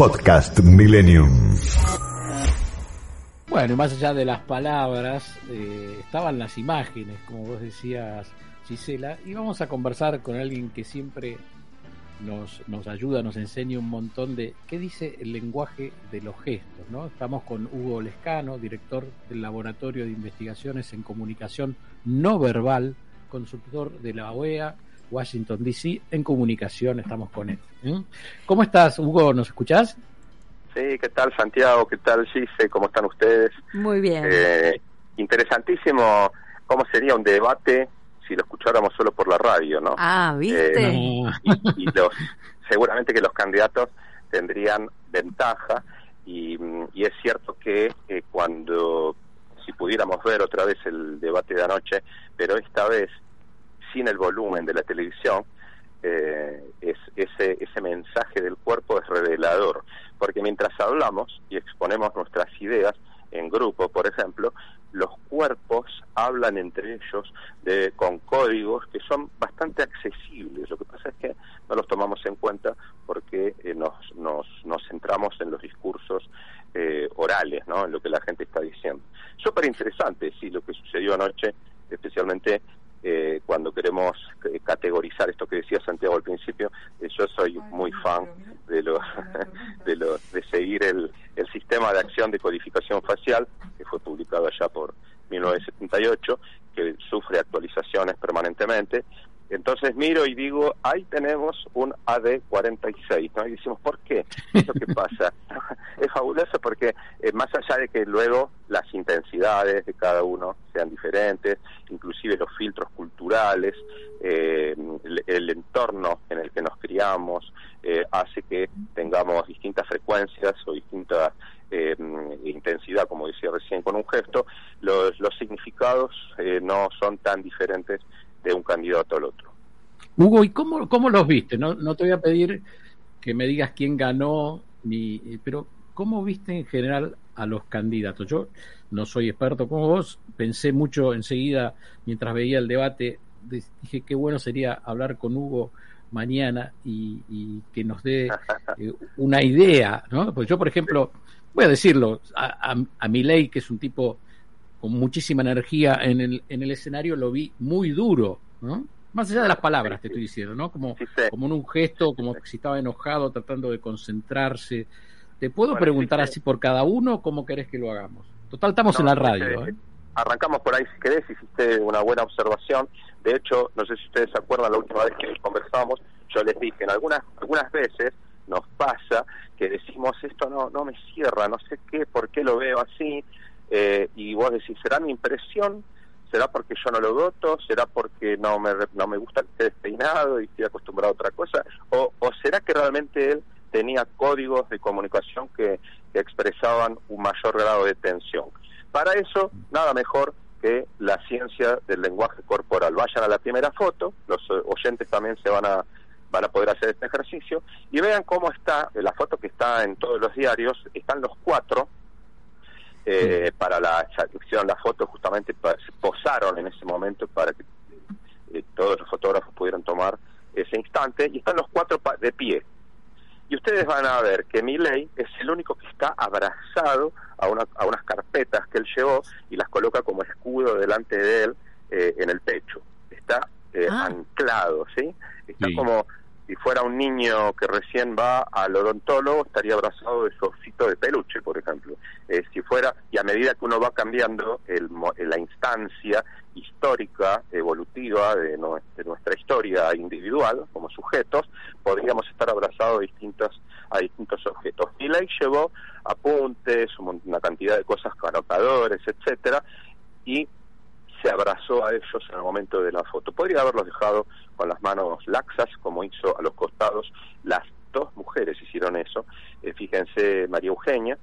Podcast Millennium. Bueno, más allá de las palabras, eh, estaban las imágenes, como vos decías, Gisela, y vamos a conversar con alguien que siempre nos, nos ayuda, nos enseña un montón de qué dice el lenguaje de los gestos, ¿no? Estamos con Hugo Lescano, director del Laboratorio de Investigaciones en Comunicación No Verbal, consultor de la OEA, Washington DC, en comunicación, estamos con él. ¿eh? ¿Cómo estás, Hugo? ¿Nos escuchás? Sí, ¿qué tal Santiago? ¿Qué tal Gise? ¿Cómo están ustedes? Muy bien. Eh, interesantísimo cómo sería un debate si lo escucháramos solo por la radio, ¿no? Ah, ¿viste? Eh, y, y los, seguramente que los candidatos tendrían ventaja y, y es cierto que eh, cuando, si pudiéramos ver otra vez el debate de anoche, pero esta vez sin el volumen de la televisión, eh, es, ese, ese mensaje del cuerpo es revelador, porque mientras hablamos y exponemos nuestras ideas en grupo, por ejemplo, los cuerpos hablan entre ellos de, con códigos que son bastante accesibles. Lo que pasa es que no los tomamos en cuenta porque eh, nos, nos, nos centramos en los discursos eh, orales, ¿no? en lo que la gente está diciendo. Súper interesante, sí, lo que sucedió anoche, especialmente eh, cuando queremos categorizar esto que decía Santiago al principio, eh, yo soy muy fan de lo, de lo de seguir el, el sistema de acción de codificación facial que fue publicado allá por 1978, que sufre actualizaciones permanentemente. Entonces miro y digo, ahí tenemos un AD46, ¿no? Y decimos, ¿por qué? ¿Qué es lo que pasa? es fabuloso porque eh, más allá de que luego las intensidades de cada uno sean diferentes, inclusive los filtros culturales, eh, el, el, entorno en el que nos criamos, eh, hace que tengamos distintas frecuencias o distintas eh, intensidad, como decía recién con un gesto, los, los significados eh, no son tan diferentes de un candidato al otro. Hugo, ¿y cómo, cómo los viste? No, no te voy a pedir que me digas quién ganó, ni, pero ¿cómo viste en general a los candidatos? Yo no soy experto como vos, pensé mucho enseguida mientras veía el debate, dije qué bueno sería hablar con Hugo mañana y, y que nos dé eh, una idea, ¿no? Pues yo, por ejemplo, voy a decirlo, a, a, a Milei, que es un tipo con muchísima energía en el, en el escenario, lo vi muy duro, ¿no? Más allá de las palabras, te estoy diciendo, ¿no? Como, como en un gesto, como si estaba enojado, tratando de concentrarse. ¿Te puedo bueno, preguntar así por cada uno cómo querés que lo hagamos? Total, estamos no, en la radio. ¿eh? Arrancamos por ahí si querés, hiciste una buena observación. De hecho, no sé si ustedes se acuerdan la última vez que conversamos, yo les dije, en algunas, algunas veces nos pasa que decimos esto no, no me cierra, no sé qué, por qué lo veo así, eh, y vos decís, ¿será mi impresión? ¿Será porque yo no lo voto? ¿Será porque no me, no me gusta que esté despeinado y estoy acostumbrado a otra cosa? ¿O, o será que realmente él tenía códigos de comunicación que, que expresaban un mayor grado de tensión? Para eso, nada mejor que la ciencia del lenguaje corporal. Vayan a la primera foto, los oyentes también se van a van a poder hacer este ejercicio y vean cómo está la foto que está en todos los diarios, están los cuatro eh, para la hicieron la foto justamente para, se posaron en ese momento para que eh, todos los fotógrafos pudieran tomar ese instante y están los cuatro de pie y ustedes van a ver que Milley es el único que está abrazado a, una, a unas carpetas que él llevó y las coloca como escudo delante de él eh, en el pecho está eh, ah. anclado sí está sí. como si fuera un niño que recién va al odontólogo, estaría abrazado de su osito de peluche, por ejemplo. Eh, si fuera, y a medida que uno va cambiando el, la instancia histórica, evolutiva de, de, nuestra historia individual como sujetos, podríamos estar abrazados a distintos, a distintos objetos. Y Ley llevó apuntes, una cantidad de cosas, anotadores, etcétera, y se abrazó a ellos en el momento de la foto. Podría haberlos dejado con las manos laxas, como hizo a los costados. Las dos mujeres hicieron eso. Eh, fíjense, María Eugenia,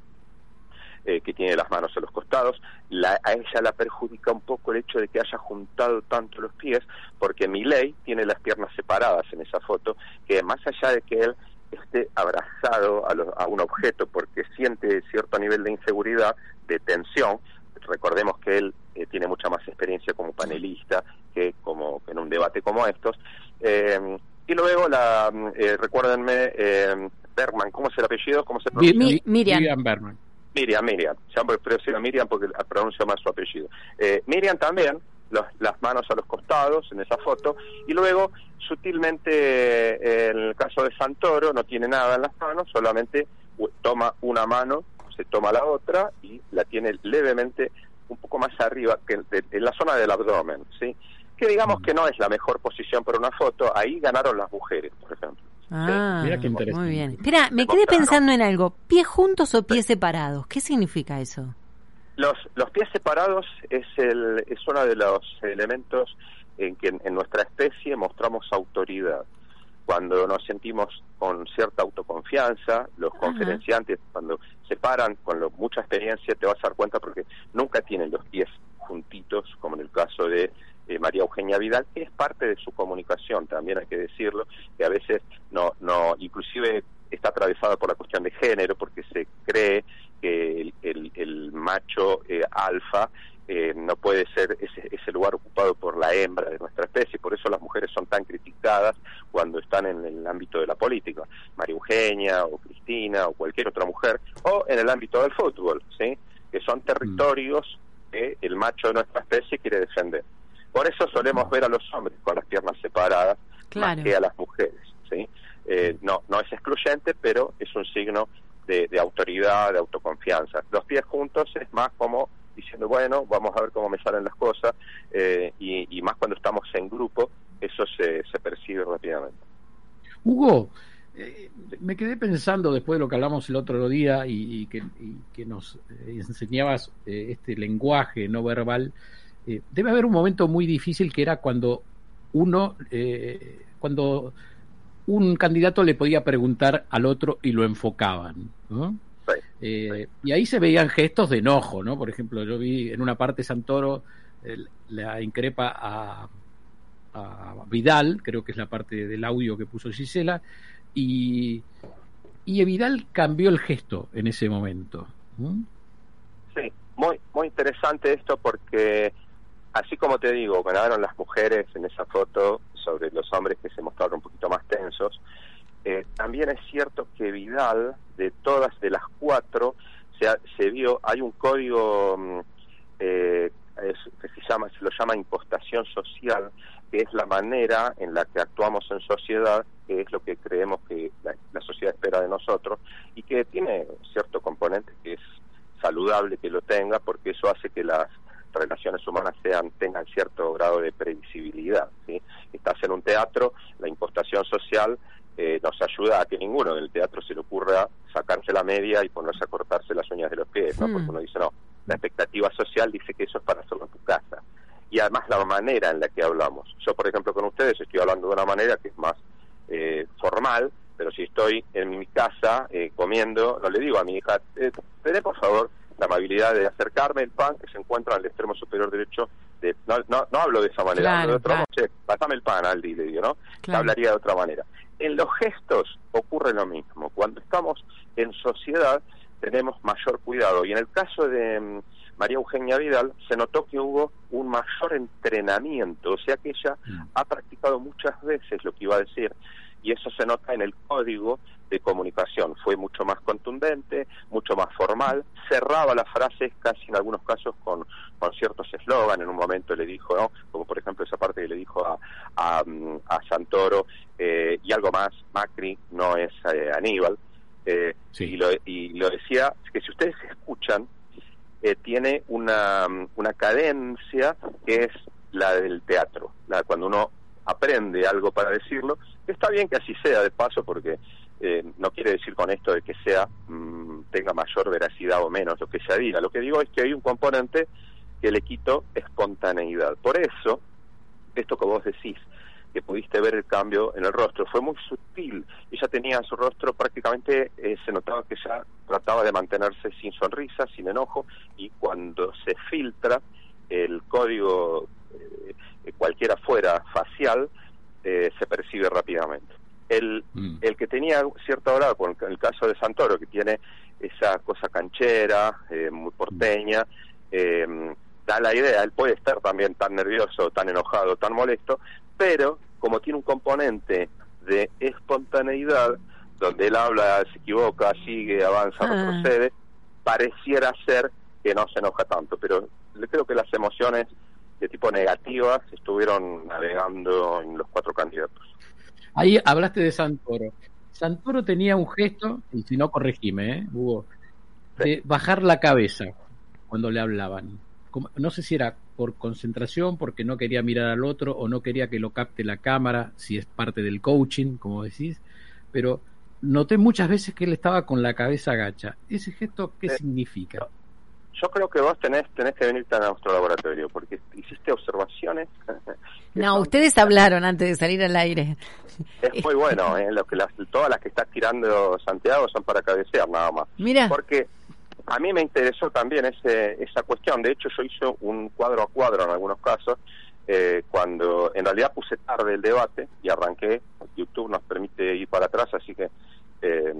eh, que tiene las manos a los costados, la, a ella la perjudica un poco el hecho de que haya juntado tanto los pies, porque Miley tiene las piernas separadas en esa foto, que más allá de que él esté abrazado a, lo, a un objeto porque siente cierto nivel de inseguridad, de tensión, recordemos que él eh, tiene mucha más experiencia como panelista que como en un debate como estos. Eh, y luego, la, eh, recuérdenme, Bergman, ¿cómo es el apellido? ¿Cómo se pronuncia? Miriam. Miriam Bergman. Miriam, Miriam. Siempre prefiero Miriam porque pronuncio más su apellido. Eh, Miriam también, las manos a los costados en esa foto, y luego sutilmente en el caso de Santoro no tiene nada en las manos, solamente toma una mano, se toma la otra y la tiene levemente un poco más arriba, que en la zona del abdomen, ¿sí? Que digamos mm. que no es la mejor posición para una foto, ahí ganaron las mujeres, por ejemplo. Ah, Mira qué interesante. Muy bien. Espera, me quedé pensando en algo. ¿Pies juntos o pies separados? ¿Qué significa eso? Los, los pies separados es, el, es uno de los elementos en que en, nuestra especie mostramos autoridad. Cuando nos sentimos con cierta autoconfianza, los conferenciantes cuando se paran con mucha experiencia te vas a dar cuenta porque nunca tienen los pies juntitos, como en el caso de eh, María Eugenia Vidal, que es parte de su comunicación, también hay que decirlo, que a veces no, no, inclusive está atravesada por la cuestión de género, porque se cree que el, macho eh, alfa eh, no puede ser ese, ese, lugar ocupado por la hembra de nuestra especie, por eso las mujeres son tan criticadas cuando están en el ámbito de la política, O Cristina o cualquier otra mujer, o en el ámbito del fútbol, ¿sí? que son territorios que el macho de nuestra especie quiere defender. Por eso solemos ver a los hombres con las piernas separadas más que a las mujeres, ¿sí? Eh, no, no es excluyente, pero es un signo de, autoridad, de autoconfianza. Los pies juntos es más como diciendo, bueno, vamos a ver cómo me salen las cosas, eh, y, más cuando estamos en grupo, eso se, se percibe rápidamente. Hugo, me quedé pensando después de lo que hablamos el otro día y, que, que, nos enseñabas este lenguaje no verbal, debe haber un momento muy difícil que era cuando uno, cuando un candidato le podía preguntar al otro y lo enfocaban. Eh, y ahí se veían gestos de enojo, ¿no? Por ejemplo, yo vi en una parte Santoro la increpa a, Vidal, creo que es la parte del audio que puso Gisela, y, y Vidal cambió el gesto en ese momento. Sí, muy, muy interesante esto porque así como te digo, ganaron las mujeres en esa foto sobre los hombres que se mostraron un poquito más tensos, eh, también es cierto que Vidal, de todas, de las cuatro, se, se vio, hay un código mm, eh, que se llama, se lo llama impostación social, que es la manera en la que actuamos en sociedad, que es lo que creemos que la sociedad espera de nosotros, y que tiene cierto componente que es saludable que lo tenga, porque eso hace que las relaciones humanas sean tengan cierto grado de previsibilidad. ¿sí? Estás en un teatro, la impostación social eh, nos ayuda a que ninguno del teatro se le ocurra sacarse la media y ponerse a cortarse las uñas de los pies, ¿no? Hmm. porque uno dice, no, la expectativa social dice que eso es para hacerlo en tu casa. Y además la manera en la que hablamos. Yo, por ejemplo, con ustedes estoy hablando de una manera que es más eh, formal, pero si estoy en mi casa eh, comiendo, no le digo a mi hija, eh, por favor la amabilidad de acercarme el pan que se encuentra al extremo superior derecho. De, no, no, no hablo de esa manera, de otra pasame el pan, Aldi, le digo, ¿no? Hablaría de otra manera. En los gestos ocurre lo mismo. Cuando estamos en sociedad tenemos mayor cuidado. Y en el caso de mm, María Eugenia Vidal se notó que hubo un mayor entrenamiento, o sea que ella mm. ha practicado muchas veces lo que iba a decir y eso se nota en el código de comunicación. Fue mucho más contundente, mucho más formal, cerraba las frases casi en algunos casos con, con ciertos eslogan. En un momento le dijo, ¿no? como por ejemplo esa parte que le dijo a, a, Santoro, eh, y algo más, Macri no es eh, Aníbal. Eh, y, lo, y lo decía, que si ustedes escuchan, tiene una, una cadencia que es la del teatro, la, cuando uno aprende algo para decirlo. Está bien que así sea, de paso, porque eh, no quiere decir con esto de que sea mm, tenga mayor veracidad o menos lo que se diga. Lo que digo es que hay un componente que le quito espontaneidad. Por eso, esto que vos decís, que pudiste ver el cambio en el rostro, fue muy sutil. Ella tenía su rostro prácticamente, eh, se notaba que ella trataba de mantenerse sin sonrisa, sin enojo, y cuando se filtra el código eh, cualquiera fuera facial, eh, se percibe rápidamente. El, mm. el que tenía cierto grado, con el caso de Santoro, que tiene esa cosa canchera, eh, muy porteña, eh, da la idea, él puede estar también tan nervioso, tan enojado, tan molesto, pero como tiene un componente de espontaneidad, donde él habla, se equivoca, sigue, avanza, ah. retrocede, pareciera ser que no se enoja tanto, pero creo que las emociones de tipo negativas estuvieron navegando en los cuatro candidatos. Ahí hablaste de Santoro. Santoro tenía un gesto, y si no corregime, ¿eh, Hugo, de bajar la cabeza cuando le hablaban. No sé si era por concentración, porque no quería mirar al otro o no quería que lo capte la cámara, si es parte del coaching, como decís, pero noté muchas veces que él estaba con la cabeza agacha. ¿Ese gesto qué significa? Yo creo que vos tenés, tenés que venirte a nuestro laboratorio porque hiciste observaciones. no, ustedes hablaron antes de salir al aire. Es muy bueno, ¿eh? Lo que las, todas las que está tirando Santiago son para cabecear nada más. Mira. Porque a mí me interesó también ese, esa cuestión. De hecho, yo hice un cuadro a cuadro en algunos casos, eh, cuando en realidad puse tarde el debate y arranqué. YouTube nos permite ir para atrás, así que eh,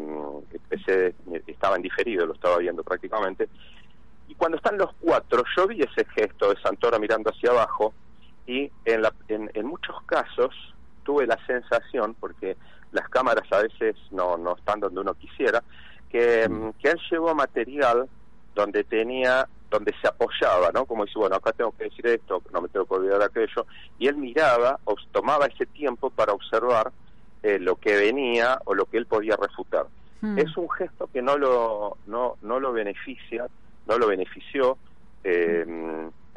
empecé, estaba en diferido, lo estaba viendo prácticamente. Y cuando están los cuatro, yo vi ese gesto de Santoro mirando hacia abajo y en, la, en, en muchos casos tuve la sensación, porque las cámaras a veces no, no están donde uno quisiera, que, mm, que él llevó material donde tenía donde se apoyaba, ¿no? Como dice, bueno, acá tengo que decir esto, no me tengo que olvidar aquello, y él miraba, o tomaba ese tiempo para observar eh, lo que venía o lo que él podía refutar. Hmm. Es un gesto que no lo, no, no lo beneficia, no lo benefició, eh,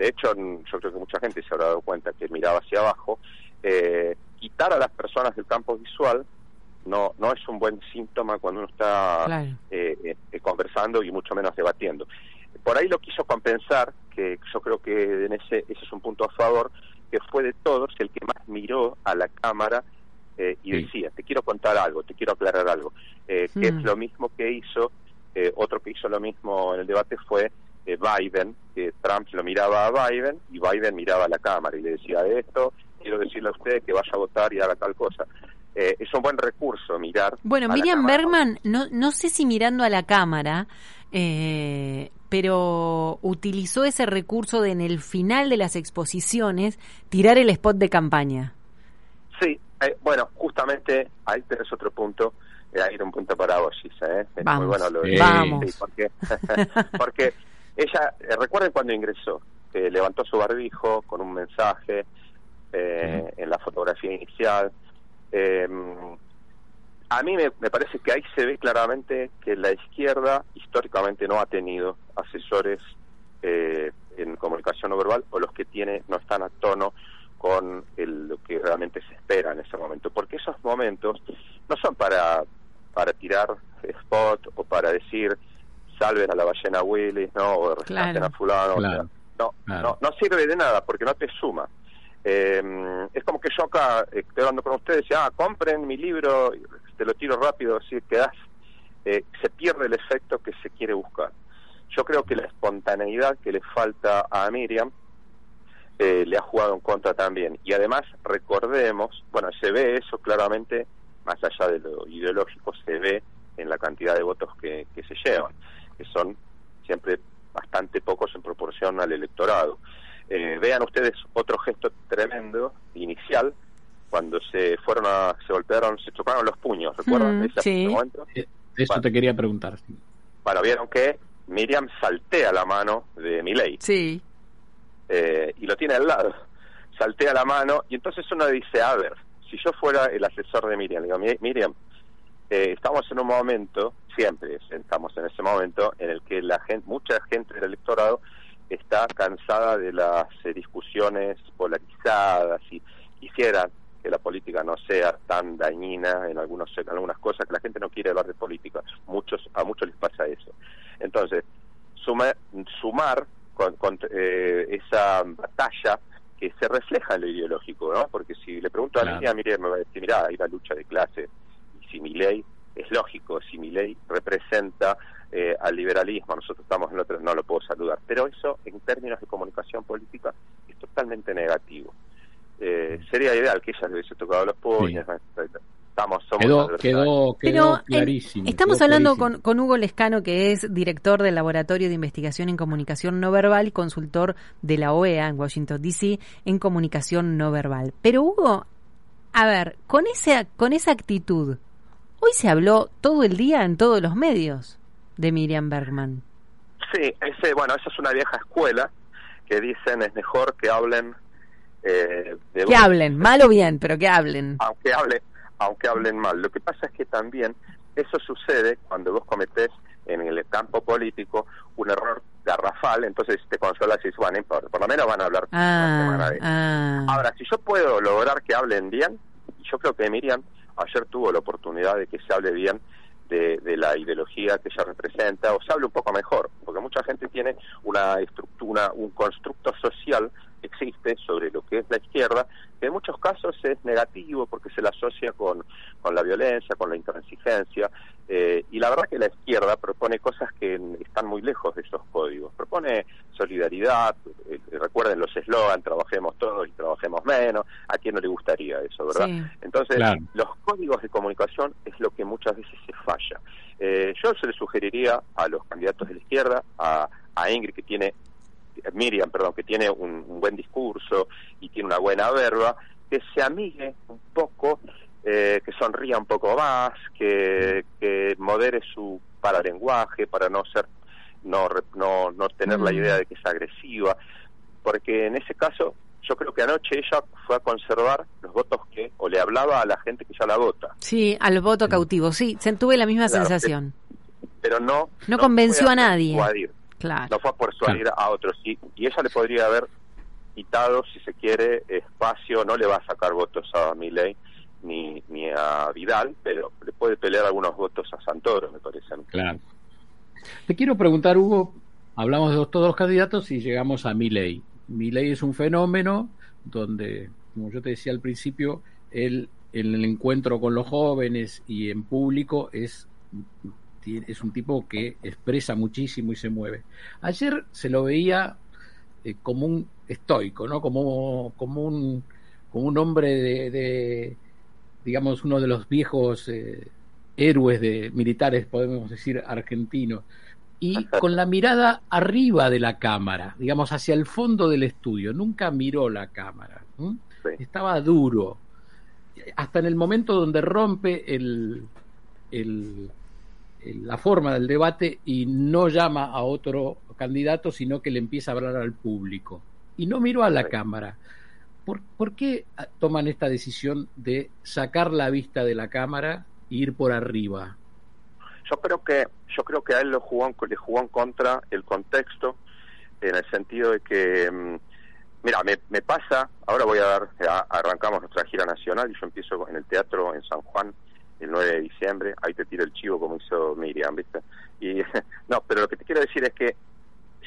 de hecho, yo creo que mucha gente se habrá dado cuenta que miraba hacia abajo, eh, quitar a las personas del campo visual no no es un buen síntoma cuando uno está eh, eh, conversando y mucho menos debatiendo. Por ahí lo quiso compensar, que yo creo que en ese, ese es un punto a favor, que fue de todos el que más miró a la cámara eh, y decía, te quiero contar algo, te quiero aclarar algo, que es mm. lo mismo que hizo, otro que hizo lo mismo en el debate fue Biden, que Trump lo miraba a Biden y Biden miraba a la cámara y le decía esto, quiero decirle a usted que vaya a votar y haga tal cosa. Eh, es un buen recurso mirar. Bueno, Miriam Bergman, no, no sé si mirando a la cámara, eh, pero utilizó ese recurso de en el final de las exposiciones tirar el spot de campaña. Sí, eh, bueno, justamente ahí tenés otro punto, ahí era un punto para vos, ¿eh? Vamos, muy bueno lo Vamos. porque, porque ella, recuerden cuando ingresó, levantó su barbijo con un mensaje en la fotografía inicial, eh, a mí me, parece que ahí se ve claramente que la izquierda históricamente no ha tenido asesores eh, en comunicación no verbal o los que tiene no están a tono con lo que realmente se espera en ese momento, porque esos momentos no son para para tirar spot o para decir salven a la ballena Willis, no, o rescaten a fulano, no, no, no sirve de nada porque no te suma. Eh, es como que yo acá, eh, estoy hablando con ustedes, y, ah, compren mi libro, te lo tiro rápido, así quedas, eh, se pierde el efecto que se quiere buscar. Yo creo que la espontaneidad que le falta a Miriam eh, le ha jugado en contra también. Y además, recordemos, bueno, se ve eso claramente, más allá de lo ideológico, se ve en la cantidad de votos que, que se llevan, que son siempre bastante pocos en proporción al electorado. Eh, vean ustedes otro gesto tremendo, inicial, cuando se fueron a, se golpearon, se chocaron los puños, ¿recuerdan? Mm, ese momento? Eh, eso te quería preguntar. Bueno, vieron que Miriam saltea la mano de Miley. Sí. Eh, y lo tiene al lado. Saltea la mano y entonces uno dice, a ver, si yo fuera el asesor de Miriam, digo, Miriam, estamos en un momento, siempre estamos en ese momento, en el que la gente, mucha gente del electorado está cansada de las eh, discusiones polarizadas y quisiera que la política no sea tan dañina en algunos en algunas cosas que la gente no quiere hablar de política. Muchos a muchos les pasa eso. Entonces sumar con, eh, esa batalla que se refleja en lo ideológico no porque si le pregunto a la niña mire me va a decir mira hay una lucha de clase y si mi ley es lógico si mi ley representa eh, al liberalismo, nosotros estamos en otro, no lo puedo saludar. Pero eso, en términos de comunicación política, es totalmente negativo. Eh, sería ideal que ella le hubiese tocado los puños. Estamos, somos quedó, quedó, clarísimo. estamos hablando Con, con, Hugo Lescano, que es director del Laboratorio de Investigación en Comunicación No Verbal y consultor de la OEA en Washington, D.C. en comunicación no verbal. Pero Hugo, a ver, con esa, con esa actitud, Hoy se habló todo el día en todos los medios de Miriam Bergman. Sí, ese, bueno, esa es una vieja escuela que dicen es mejor que hablen eh, que hablen, mal o bien, pero que hablen. Aunque hablen, aunque hablen mal. Lo que pasa es que también eso sucede cuando vos cometés en el campo político un error garrafal, entonces te consolas y dices, bueno, por lo menos van a hablar ah, ah. Ahora, si yo puedo lograr que hablen bien, yo creo que Miriam ayer tuvo la oportunidad de que se hable bien de, la ideología que ella representa, o se hable un poco mejor, porque mucha gente tiene una estructura, un constructo social existe sobre lo que es la izquierda, que en muchos casos es negativo porque se la asocia con, con la violencia, con la intransigencia, eh, y la verdad que la izquierda propone cosas que están muy lejos de esos códigos. Propone solidaridad, eh, recuerden los eslogans, trabajemos todos y trabajemos menos, a quién no le gustaría eso, ¿verdad? Entonces, los códigos de comunicación es lo que muchas veces se falla. Eh, yo se le sugeriría a los candidatos de la izquierda, a, a Ingrid que tiene, Miriam, perdón, que tiene un, un buen discurso y tiene una buena verba, que se amigue un poco eh, que sonría un poco más, que, que modere su paralenguaje para no ser no no, no tener la mm. idea de que es agresiva, porque en ese caso yo creo que anoche ella fue a conservar los votos que o le hablaba a la gente que ya la vota. Sí, al voto cautivo, sí, tuve la misma sensación. Pero, no no, convenció a, nadie. Claro. No fue a persuadir a otros y, y ella le podría haber quitado, si se quiere, espacio, no le va a sacar votos a Milei, ni, ni a Vidal, pero le puede pelear algunos votos a Santoro, me parece. Claro. Te quiero preguntar, Hugo, hablamos de todos los candidatos y llegamos a Milei. Milei es un fenómeno donde, como yo te decía al principio, él en el encuentro con los jóvenes y en público es es un tipo que expresa muchísimo y se mueve. Ayer se lo veía eh, como un estoico, ¿no? Como, como un como un hombre de digamos, uno de los viejos eh, héroes de militares, podemos decir, argentinos, y con la mirada arriba de la cámara, digamos, hacia el fondo del estudio, nunca miró la cámara, estaba duro, hasta en el momento donde rompe el, el, la forma del debate y no llama a otro candidato, sino que le empieza a hablar al público. Y no miró a la cámara. ¿Por, qué ah, toman esta decisión de sacar la vista de la cámara e ir por arriba? Yo creo que yo creo que a él lo jugó, le jugó en contra el contexto en el sentido de que mm, mira me, me pasa ahora voy a dar arrancamos nuestra gira nacional y yo empiezo en el teatro en San Juan el 9 de diciembre ahí te tiro el chivo como hizo Miriam viste y no pero lo que te quiero decir es que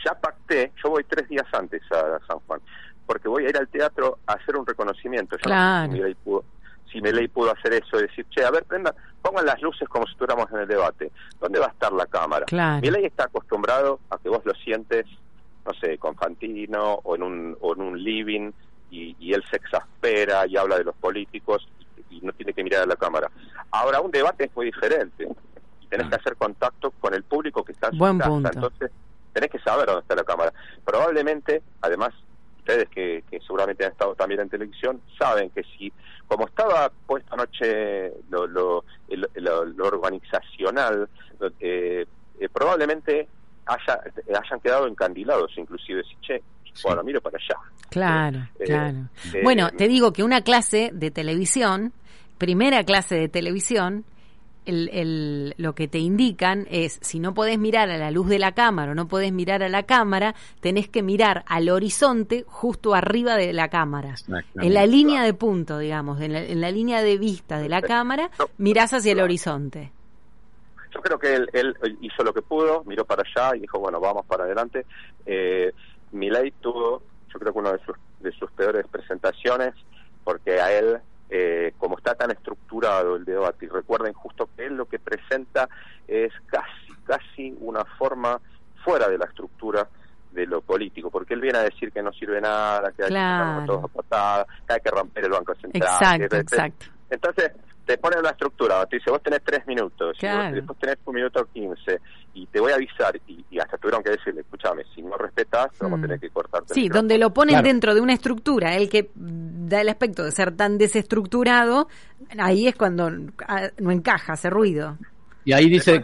ya pacté yo voy tres días antes a San Juan porque voy a ir al teatro a hacer un reconocimiento. claro. si, Milei pudo, si pudo hacer eso, decir, che, a ver, prenda, pongan las luces como si estuviéramos en el debate. ¿Dónde va a estar la cámara? Claro. Está acostumbrado a que vos lo sientes, no sé, con Fantino o en un, o en un living y, y él se exaspera y habla de los políticos y, no tiene que mirar a la cámara. Ahora, un debate es muy diferente tenés que hacer contacto con el público que está en Buen casa. Punto. Entonces, tenés que saber dónde está la cámara. Probablemente, además, ustedes que, seguramente han estado también en televisión saben que si, como estaba puesto anoche lo, lo, lo, organizacional, eh, eh, probablemente haya, hayan quedado encandilados, inclusive, si, che, bueno, miro para allá. Claro, eh, claro. bueno, te digo que una clase de televisión, primera clase de televisión, el, lo que te indican es, si no podés mirar a la luz de la cámara o no podés mirar a la cámara, tenés que mirar al horizonte justo arriba de la cámara. En la línea de punto, digamos, en la, línea de vista de la cámara, mirás hacia el horizonte. Yo creo que él, hizo lo que pudo, miró para allá y dijo, bueno, vamos para adelante. Eh, Milei tuvo, yo creo que una de sus, de sus peores presentaciones, porque a él tan estructurado el debate, y recuerden justo que él lo que presenta es casi, casi una forma fuera de la estructura de lo político, porque él viene a decir que no sirve nada, que hay que todos a que hay que romper el Banco Central. Exacto, exacto. Entonces, te pone una estructura, te dice, vos tenés tres minutos, y después tenés un minuto quince, y te voy a avisar, y, hasta tuvieron que decirle, escúchame, si no respetas, vamos a tener que cortarte. Sí, donde lo ponen dentro de una estructura, el que da el aspecto de ser tan desestructurado, ahí es cuando ah, no encaja, hace ruido. Y ahí dice,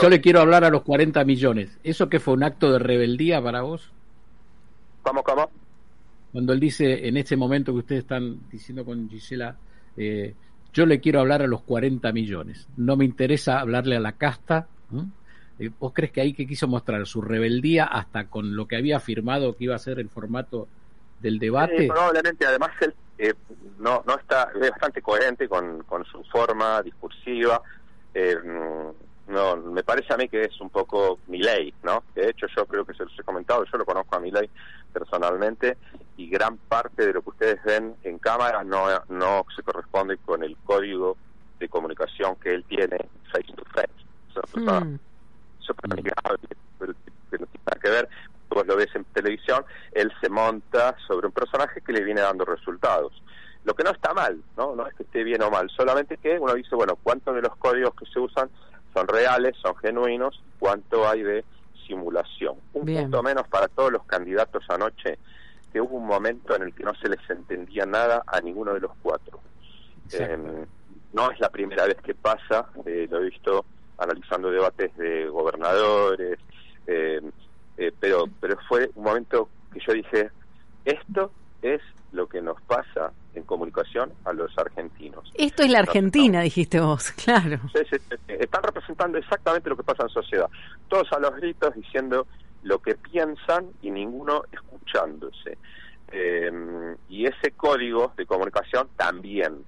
yo le quiero hablar a los 40 millones. ¿Eso qué fue un acto de rebeldía para vos? ¿Cómo, cómo? Cuando él dice, en este momento que ustedes están diciendo con Gisela, eh, yo le quiero hablar a los 40 millones. No me interesa hablarle a la casta. Eh, ¿Vos crees que ahí que quiso mostrar su rebeldía hasta con lo que había afirmado que iba a ser el formato del debate? probablemente, además él eh, no, no está, es bastante coherente con, con su forma discursiva eh, no, me parece a mí que es un poco mi ley, ¿no? De hecho, yo creo que se los he comentado, yo lo conozco a mi ley personalmente y gran parte de lo que ustedes ven en cámara no, no se corresponde con el código de comunicación que él tiene face to face. Es una persona mm. pero, no tiene nada que ver. Vos lo ves en televisión, él se monta sobre un personaje que le viene dando resultados. Lo que no está mal, ¿no? No es que esté bien o mal, solamente que uno dice, bueno, ¿cuántos de los códigos que se usan son reales, son genuinos? ¿Cuánto hay de simulación? Un punto menos para todos los candidatos anoche, que hubo un momento en el que no se les entendía nada a ninguno de los cuatro. Em, no es la primera vez que pasa, eh, lo he visto analizando debates de gobernadores, em, eh, pero, pero fue un momento que yo dije, esto es lo que nos pasa en comunicación a los argentinos. Esto es la Argentina, dijiste vos, claro. Están representando exactamente lo que pasa en sociedad. Todos a los gritos diciendo lo que piensan y ninguno escuchándose. Eh, y ese código de comunicación también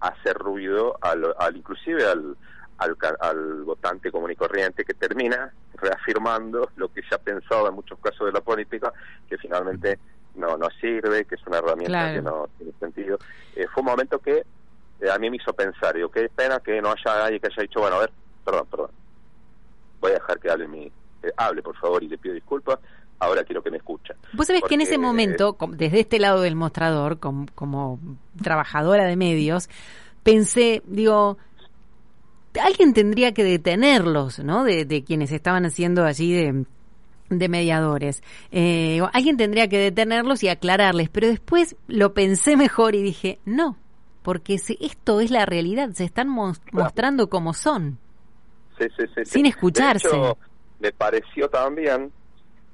hace ruido al, al inclusive al, al, al, votante común y corriente que termina reafirmando lo que se ha pensado en muchos casos de la política, que finalmente no, no sirve, que es una herramienta que no tiene sentido. Eh, fue un momento que eh, a mí me hizo pensar, digo, qué pena que no haya nadie que haya dicho, bueno, a ver, perdón, perdón, voy a dejar que hable mi, eh, hable por favor y le pido disculpas, ahora quiero que me escuchen. Vos sabés que en ese momento, desde este lado del mostrador, como, como trabajadora de medios, pensé, digo, alguien tendría que detenerlos, ¿no? De, de quienes estaban haciendo allí de de mediadores. Eh, alguien tendría que detenerlos y aclararles, pero después lo pensé mejor y dije, no, porque esto es la realidad, se están mostrando como son, sin escucharse. me pareció también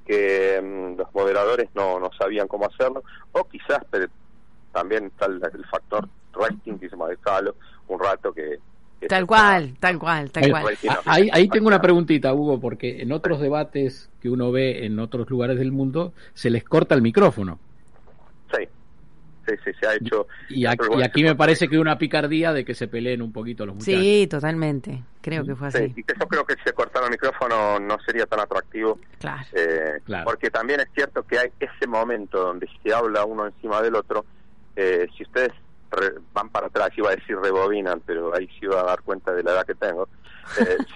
que mm, los moderadores no, no sabían cómo hacerlo, o quizás pero también está el, factor rating que se me un rato que Tal cual, tal cual, tal cual. Ahí, ahí tengo una preguntita, Hugo, porque en otros debates que uno ve en otros lugares del mundo, se les corta el micrófono. Sí, sí, sí, se ha hecho. Y aquí, me parece que una picardía de que se peleen un poquito los muchachos. Sí, totalmente, creo que fue así. y que yo creo que si se cortara el micrófono no sería tan atractivo. Claro. Eh, claro. Porque también es cierto que hay ese momento donde se habla uno encima del otro. Eh, si ustedes van para atrás, iba a decir rebobinan, pero ahí sí iba a dar cuenta de la edad que tengo. Eh,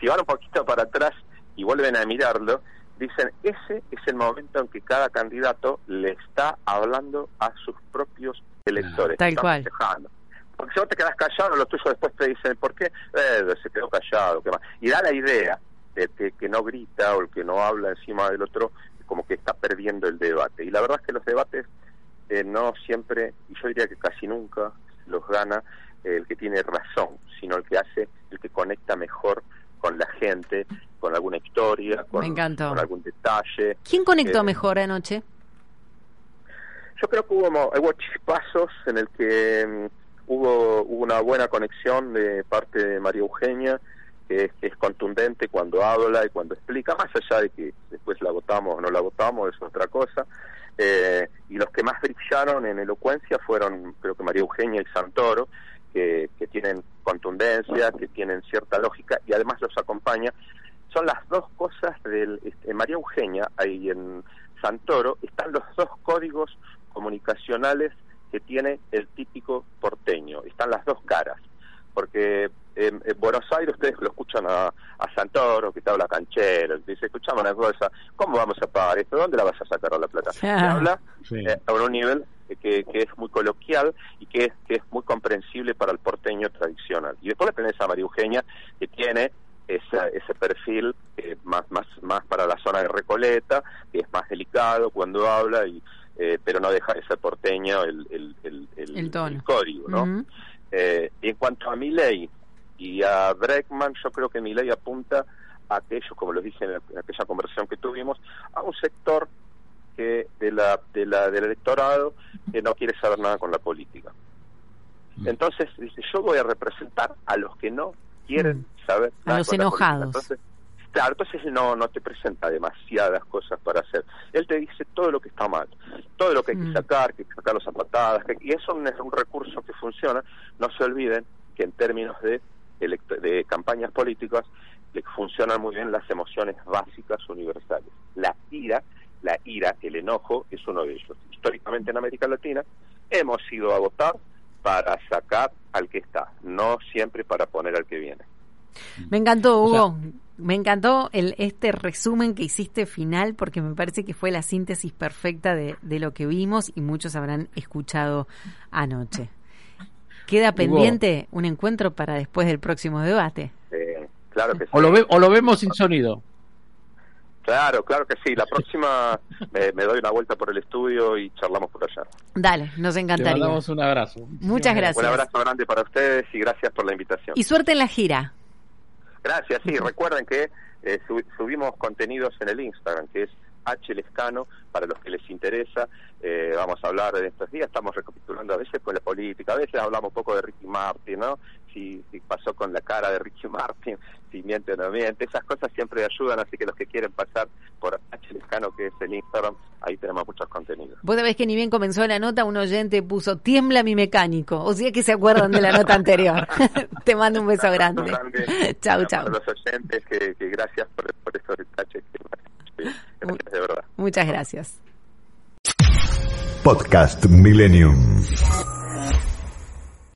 si, van un poquito para atrás y vuelven a mirarlo, dicen, ese es el momento en que cada candidato le está hablando a sus propios electores. Tal cual. Porque si vos te quedas callado, los tuyos después te dicen, ¿por qué? Eh, se quedó callado. ¿qué más? Y da la idea de que, que no grita o el que no habla encima del otro, como que está perdiendo el debate. Y la verdad es que los debates eh, no siempre, y yo diría que casi nunca, los gana el que tiene razón, sino el que hace, el que conecta mejor con la gente, con alguna historia, con, algún detalle. ¿Quién conectó eh, mejor anoche? Yo creo que hubo, hubo chispazos en el que mm, hubo, hubo una buena conexión de parte de María Eugenia, que es, que es, contundente cuando habla y cuando explica, más allá de que después la votamos o no la votamos, es otra cosa. Eh, y los que más brillaron en elocuencia fueron, creo que María Eugenia y Santoro, que, que tienen contundencia, que tienen cierta lógica y además los acompaña. Son las dos cosas del este, María Eugenia y en Santoro están los dos códigos comunicacionales que tiene el típico porteño, están las dos caras, porque en, Buenos Aires ustedes lo escuchan a, a Santoro, que te habla canchero, dice, escuchamos una cosa, ¿cómo vamos a pagar esto? ¿Dónde la vas a sacar la plata? Se habla eh, a un nivel que, que, es muy coloquial y que es, que es muy comprensible para el porteño tradicional. Y después le tenés a María Eugenia, que tiene esa, ese perfil más, más, más para la zona de Recoleta, que es más delicado cuando habla y eh, pero no deja de ser porteño el, el, el, el, tono. código, ¿no? eh, en cuanto a Milley y a Breckman, yo creo que Milley apunta a aquellos, como lo dije en, aquella conversación que tuvimos, a un sector que de la, de la del electorado que no quiere saber nada con la política. Mm. Entonces dice, yo voy a representar a los que no quieren mm. saber nada. A los enojados. Entonces, claro, entonces no, no te presenta demasiadas cosas para hacer. Él te dice todo lo que está mal, todo lo que hay que mm. sacar, que hay que sacar los zapatadas, y eso es un recurso que funciona. No se olviden que en términos de, de campañas políticas le funcionan muy bien las emociones básicas universales. La ira, la ira, el enojo es uno de ellos. Históricamente en América Latina hemos ido a votar para sacar al que está, no siempre para poner al que viene. Me encantó, Hugo. me encantó el, este resumen que hiciste final porque me parece que fue la síntesis perfecta de, lo que vimos y muchos habrán escuchado anoche. Queda pendiente un encuentro para después del próximo debate. claro que sí. O lo, o lo vemos sin sonido. Claro, claro que sí. La próxima me, doy una vuelta por el estudio y charlamos por allá. Dale, nos encantaría. Te mandamos un abrazo. Muchas gracias. Un abrazo grande para ustedes y gracias por la invitación. Y suerte en la gira. Gracias, sí. Recuerden que eh, subimos contenidos en el Instagram, que es H. Lescano, para los que les interesa. Eh, vamos a hablar de estos días, estamos recapitulando a veces con la política, a veces hablamos un poco de Ricky Martin, ¿no? Si, pasó con la cara de Ricky Martin, si miente o no miente, esas cosas siempre ayudan, así que los que quieren pasar por H. Lescano, que es el Instagram, ahí tenemos muchos contenidos. Vos sabés que ni bien comenzó la nota, un oyente puso, tiembla mi mecánico, o sea que se acuerdan de la nota anterior. Te mando un beso grande. chau, chau. los oyentes, que, gracias por, por estos detalles. Muchas gracias. Podcast Millennium.